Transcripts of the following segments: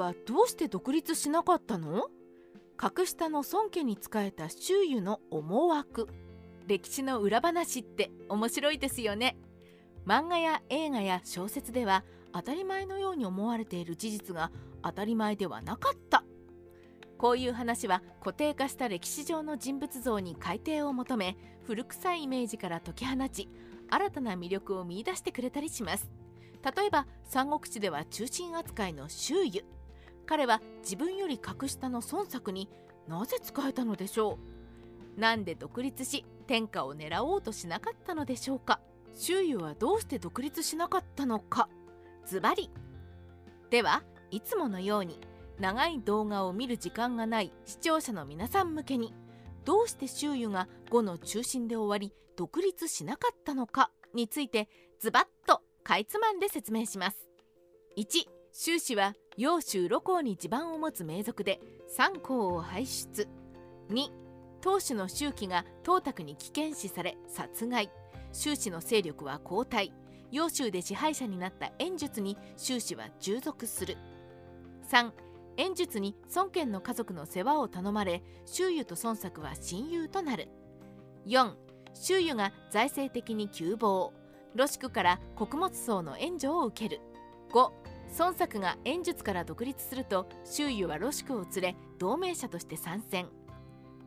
はどうして独立しなかったの？格下の孫家に仕えた周囲の思惑。歴史の裏話って面白いですよね。漫画や映画や小説では当たり前のように思われている事実が当たり前ではなかった。こういう話は固定化した歴史上の人物像に改定を求め古臭いイメージから解き放ち新たな魅力を見いだしてくれたりします。例えば三国志では中心扱いの周囲彼は自分より格下の孫作になぜ仕えたのでしょうなんで独立し天下を狙おうとしなかったのでしょうか周囲はどうして独立しなかったのかズバリではいつものように長い動画を見る時間がない視聴者の皆さん向けにどうして周囲が5の中心で終わり独立しなかったのかについてズバッとかいつまんで説明します1周氏は揚州露光に地盤を持つ名族で三皇を輩出。2当主の周期が董卓に危険視され殺害。周氏の勢力は後退。揚州で支配者になった演術に周氏は従属する。3演術に孫権の家族の世話を頼まれ周囲と孫作は親友となる。4周囲が財政的に窮乏。ロシクから穀物層の援助を受ける。5孫作が演術から独立すると周囲はロシクを連れ同盟者として参戦。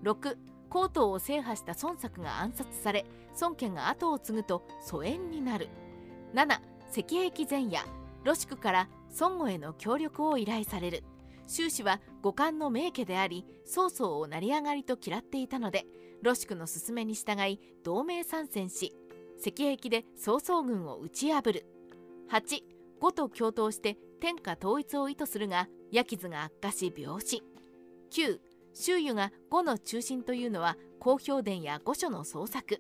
6江東を制覇した孫作が暗殺され孫権が後を継ぐと疎遠になる。7石壁前夜ロシクから孫悟への協力を依頼される。周氏は五冠の名家であり曹操を成り上がりと嫌っていたのでロシクの勧めに従い同盟参戦し石壁で曹操軍を打ち破る。8五と共闘して天下統一を意図するが焼傷が悪化し病死。9周囲が五の中心というのは公表伝や御所の創作。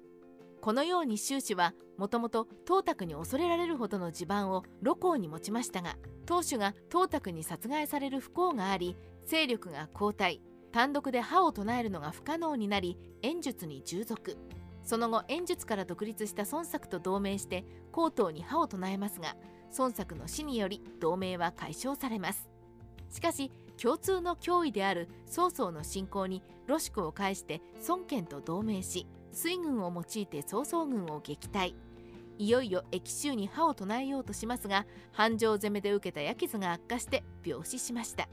このように周氏はもともと董卓に恐れられるほどの地盤を露光に持ちましたが当主が董卓に殺害される不幸があり勢力が後退。単独で歯を唱えるのが不可能になり演術に従属。その後演術から独立した孫作と同盟して江東に歯を唱えますが孫作の死により同盟は解消されます。しかし共通の脅威である曹操の侵攻にロシクを介して孫権と同盟し水軍を用いて曹操軍を撃退。いよいよ駅州に歯を唱えようとしますが繁盛攻めで受けた焼傷が悪化して病死しました。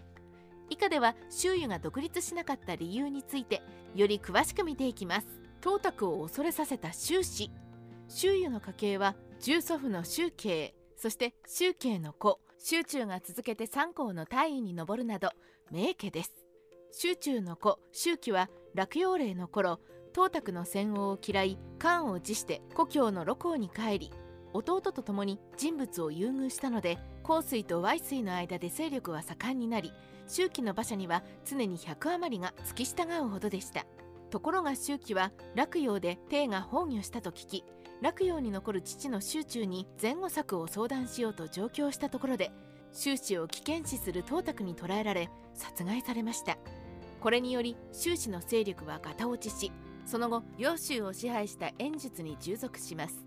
以下では周囲が独立しなかった理由についてより詳しく見ていきます。董卓を恐れさせた周氏。周囲の家系は重祖父の周慶そして周慶の子周中が続けて三皇の大位に上るなど名家です。周中の子周期は落葉令の頃董卓の戦王を嫌い漢を辞して故郷の露光に帰り弟と共に人物を優遇したので香水と淮水の間で勢力は盛んになり周期の馬車には常に100余りが付き従うほどでした。ところが周期は洛陽で帝が崩御したと聞き洛陽に残る父の周中に前後策を相談しようと上京したところで周氏を危険視する董卓に捕らえられ殺害されました。これにより周氏の勢力はガタ落ちしその後揚州を支配した演術に従属します。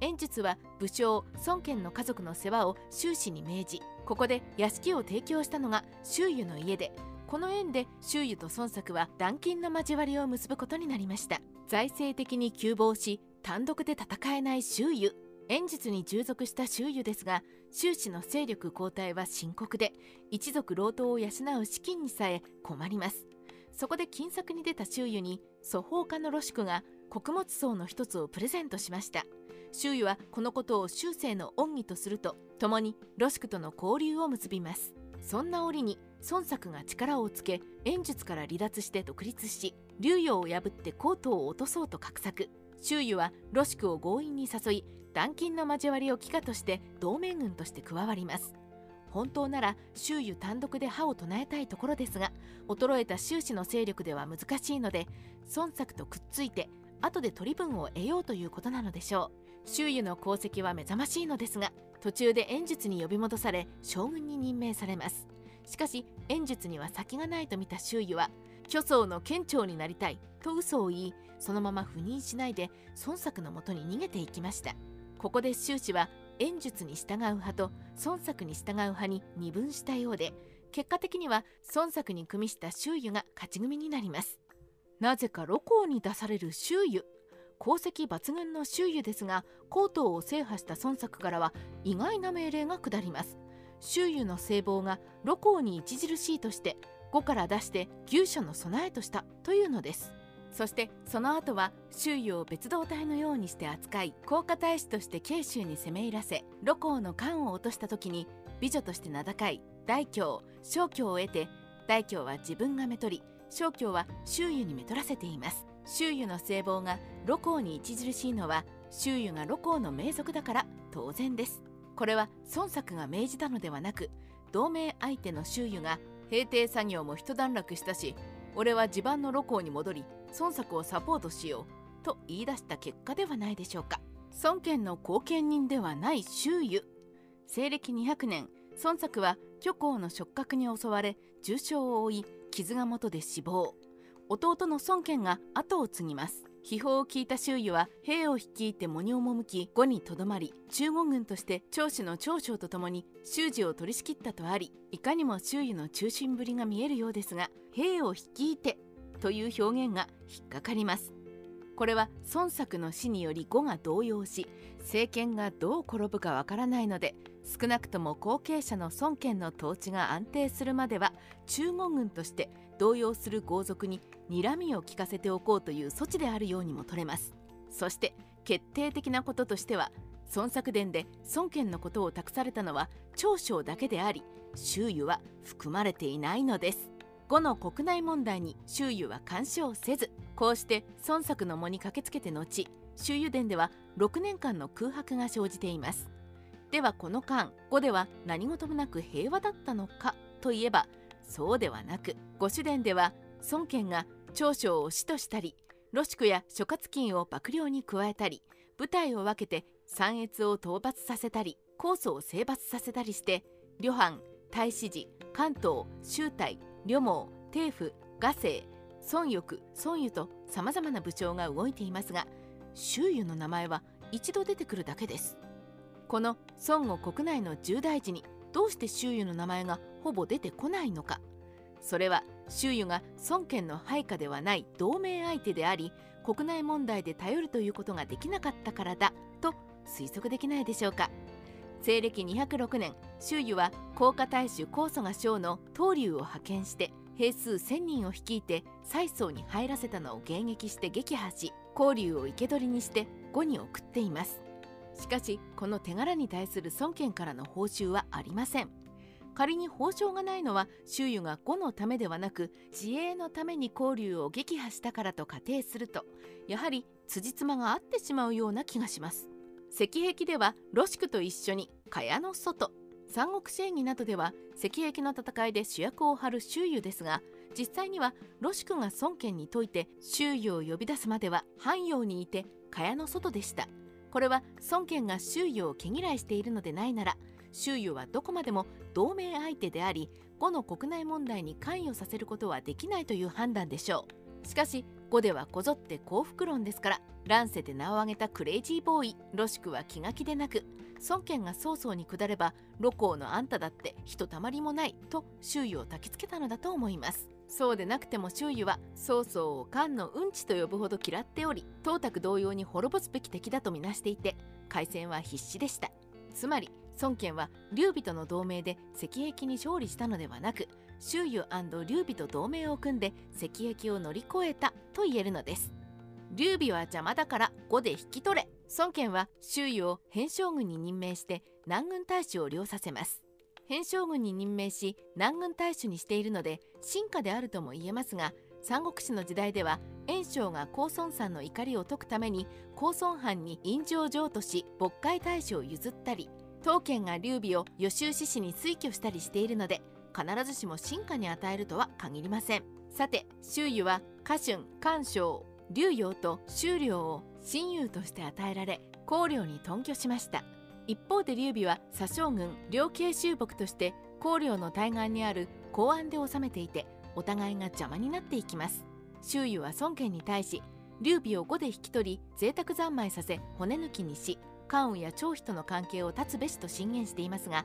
演術は武将孫権の家族の世話を周氏に命じここで屋敷を提供したのが周囲の家でこの縁で周囲と孫作は断金の交わりを結ぶことになりました。財政的に窮乏し単独で戦えない周囲演術に従属した周囲ですが周氏の勢力後退は深刻で一族老頭を養う資金にさえ困ります。そこで金策に出た周囲に祖法家のロシクが穀物層の一つをプレゼントしました。周囲はこのことを終生の恩義とすると共にロシクとの交流を結びます。そんな折に孫作が力をつけ演術から離脱して独立し竜陽を破ってコートを落とそうと画策。周囲はロシクを強引に誘い断金の交わりを帰化として同盟軍として加わります。本当なら周囲単独で歯を唱えたいところですが衰えた周氏の勢力では難しいので孫作とくっついて後で取り分を得ようということなのでしょう。周囲の功績は目覚ましいのですが途中で演術に呼び戻され将軍に任命されます。しかし演術には先がないと見た周囲は巨僧の県庁になりたいと嘘を言いそのまま赴任しないで孫作のもとに逃げていきました。ここで周氏は演術に従う派と孫作に従う派に二分したようで結果的には孫作に組みした周囲が勝ち組になります。なぜか露光に出される周囲功績抜群の周囲ですが江東を制覇した孫作からは意外な命令が下ります。周囲の聖望が露光に著しいとして5から出して牛舎の備えとしたというのです。そしてその後は周囲を別動隊のようにして扱い高価大使として慶州に攻め入らせ露光の官を落とした時に美女として名高い大京小京を得て大京は自分がめとり小京は周囲にめとらせています。周囲の聖望が露光に著しいのは周囲が露光の名族だから当然です。これは孫作が命じたのではなく同盟相手の周囲が平定作業も一段落したし俺は地盤の露光に戻り孫作をサポートしようと言い出した結果ではないでしょうか。孫権の後見人ではない周囲西暦200年孫作は虚構の触覚に襲われ重傷を負い傷が元で死亡。弟の孫権が後を継ぎます。秘宝を聞いた周囲は兵を率いて喪に赴き後にとどまり中国軍として長子の長将とともに習字を取り仕切ったとありいかにも周囲の中心ぶりが見えるようですが兵を率いてという表現が引っかかります。これは孫作の死により語が動揺し政権がどう転ぶかわからないので少なくとも後継者の孫権の統治が安定するまでは中国軍として動揺する豪族に睨みを利かせておこうという措置であるようにも取れます。そして決定的なこととしては孫作伝で孫権のことを託されたのは長将だけであり周囲は含まれていないのです。後の国内問題に周囲は干渉せずこうして孫作の喪に駆けつけて後周囲伝では6年間の空白が生じています。ではこの間後では何事もなく平和だったのかといえばそうではなく御主殿では孫権が長所を死としたり露宿や諸葛金を幕僚に加えたり部隊を分けて三越を討伐させたり高祖を征伐させたりして旅藩太子寺関東周隊旅網定府画政孫翼孫湯とさまざまな部長が動いていますが周囲の名前は一度出てくるだけです。この孫悟国内の重大事にどうして周囲の名前がほぼ出てこないのか。それは周囲が孫権の配下ではない同盟相手であり国内問題で頼るということができなかったからだと推測できないでしょうか。西暦206年周囲は甲賀大主高祖が将の東竜を派遣して兵数1000人を率いて蔡宗に入らせたのを迎撃して撃破し交流を生け捕りにして呉に送っています。しかしこの手柄に対する孫権からの報酬はありません。仮に報奨がないのは周囲が呉のためではなく自衛のために交流を撃破したからと仮定するとやはり辻褄が合ってしまうような気がします。石壁ではロシクと一緒に蚊帳の外。三国志義などでは石壁の戦いで主役を張る周囲ですが実際にはロシクが孫権に説いて周囲を呼び出すまでは汎用にいて蚊帳の外でした。これは孫権が周囲を毛嫌いしているのでないなら周囲はどこまでも同盟相手であり呉の国内問題に関与させることはできないという判断でしょう。しかし呉ではこぞって幸福論ですから乱世で名を挙げたクレイジーボーイロシクは気が気でなく孫権が曹操に下れば露光のあんただってひとたまりもないと周囲を焚きつけたのだと思います。そうでなくても周囲は曹操を漢のうんちと呼ぶほど嫌っており董卓同様に滅ぼすべき敵だとみなしていて開戦は必至でした。つまり孫権は劉備との同盟で石壁に勝利したのではなく周囲劉備と同盟を組んで石壁を乗り越えたと言えるのです。劉備は邪魔だから5で引き取れ。孫権は周囲を偏将軍に任命して南軍大使を領させます。偏将軍に任命し南軍大使にしているので進化であるとも言えますが三国志の時代では袁紹が高孫さんの怒りを解くために高孫藩に院上譲渡し渤海大使を譲ったり刀剣が劉備を予習志士に推挙したりしているので必ずしも進化に与えるとは限りません。さて周囲は家春関将劉陽と周領を親友として与えられ公領に遁居しました。一方で劉備は左将軍両慶州牧として高陵の対岸にある公安で治めていてお互いが邪魔になっていきます。周囲は孫権に対し劉備を5で引き取り贅沢三昧させ骨抜きにし関羽や張飛との関係を断つべしと進言していますが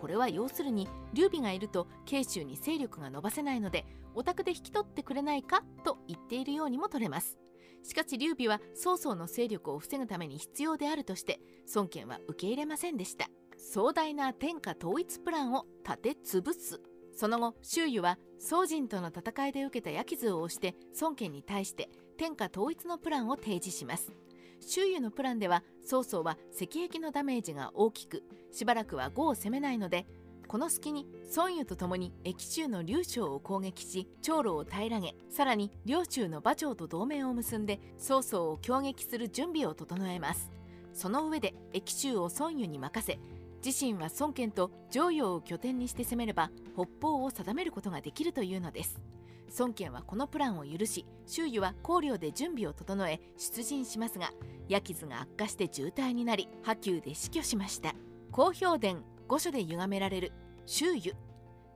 これは要するに劉備がいると慶州に勢力が伸ばせないのでお宅で引き取ってくれないかと言っているようにも取れます。しかし劉備は曹操の勢力を防ぐために必要であるとして孫権は受け入れませんでした。壮大な天下統一プランを立て潰す。その後周囲は宋人との戦いで受けた焼き図を押して孫権に対して天下統一のプランを提示します。周囲のプランでは曹操は石壁のダメージが大きくしばらくは呉を攻めないのでこの隙に孫湯と共に駅州の劉将を攻撃し長路を平らげさらに両州の馬長と同盟を結んで曹操を攻撃する準備を整えます。その上で駅州を孫湯に任せ自身は孫権と常陽を拠点にして攻めれば北方を定めることができるというのです。孫権はこのプランを許し周囲は考慮で準備を整え出陣しますが焼き図が悪化して渋滞になり波及で死去しました。公表伝御所で歪められる周囲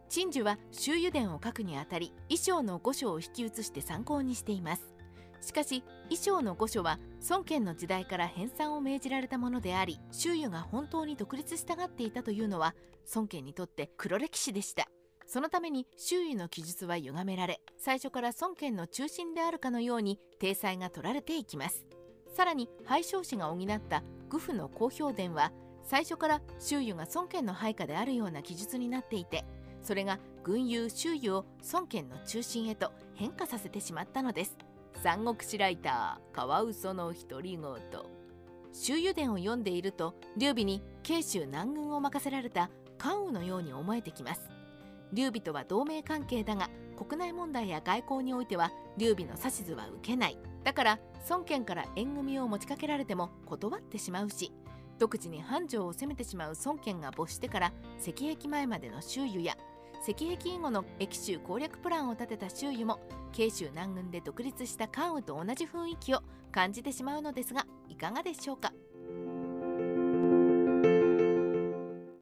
陳樹は周囲伝を書くにあたり衣装の御所を引き写して参考にしています。しかし衣装の御所は孫権の時代から編纂を命じられたものであり周囲が本当に独立したがっていたというのは孫権にとって黒歴史でした。そのために周囲の記述は歪められ最初から孫権の中心であるかのように体裁が取られていきます。さらに廃将氏が補ったグフの公表伝は最初から周囲が孫権の配下であるような記述になっていてそれが軍友周囲を孫権の中心へと変化させてしまったのです。三国志ライターカワウソの独り言。周遊伝を読んでいると劉備に慶州南軍を任せられた関羽のように思えてきます。劉備とは同盟関係だが国内問題や外交においては劉備の指図は受けない。だから孫権から縁組を持ちかけられても断ってしまうし独自に繁盛を攻めてしまう孫権が没してから石壁前までの周囲や石壁以後の駅州攻略プランを立てた周囲も慶州南軍で独立した関羽と同じ雰囲気を感じてしまうのですがいかがでしょうか？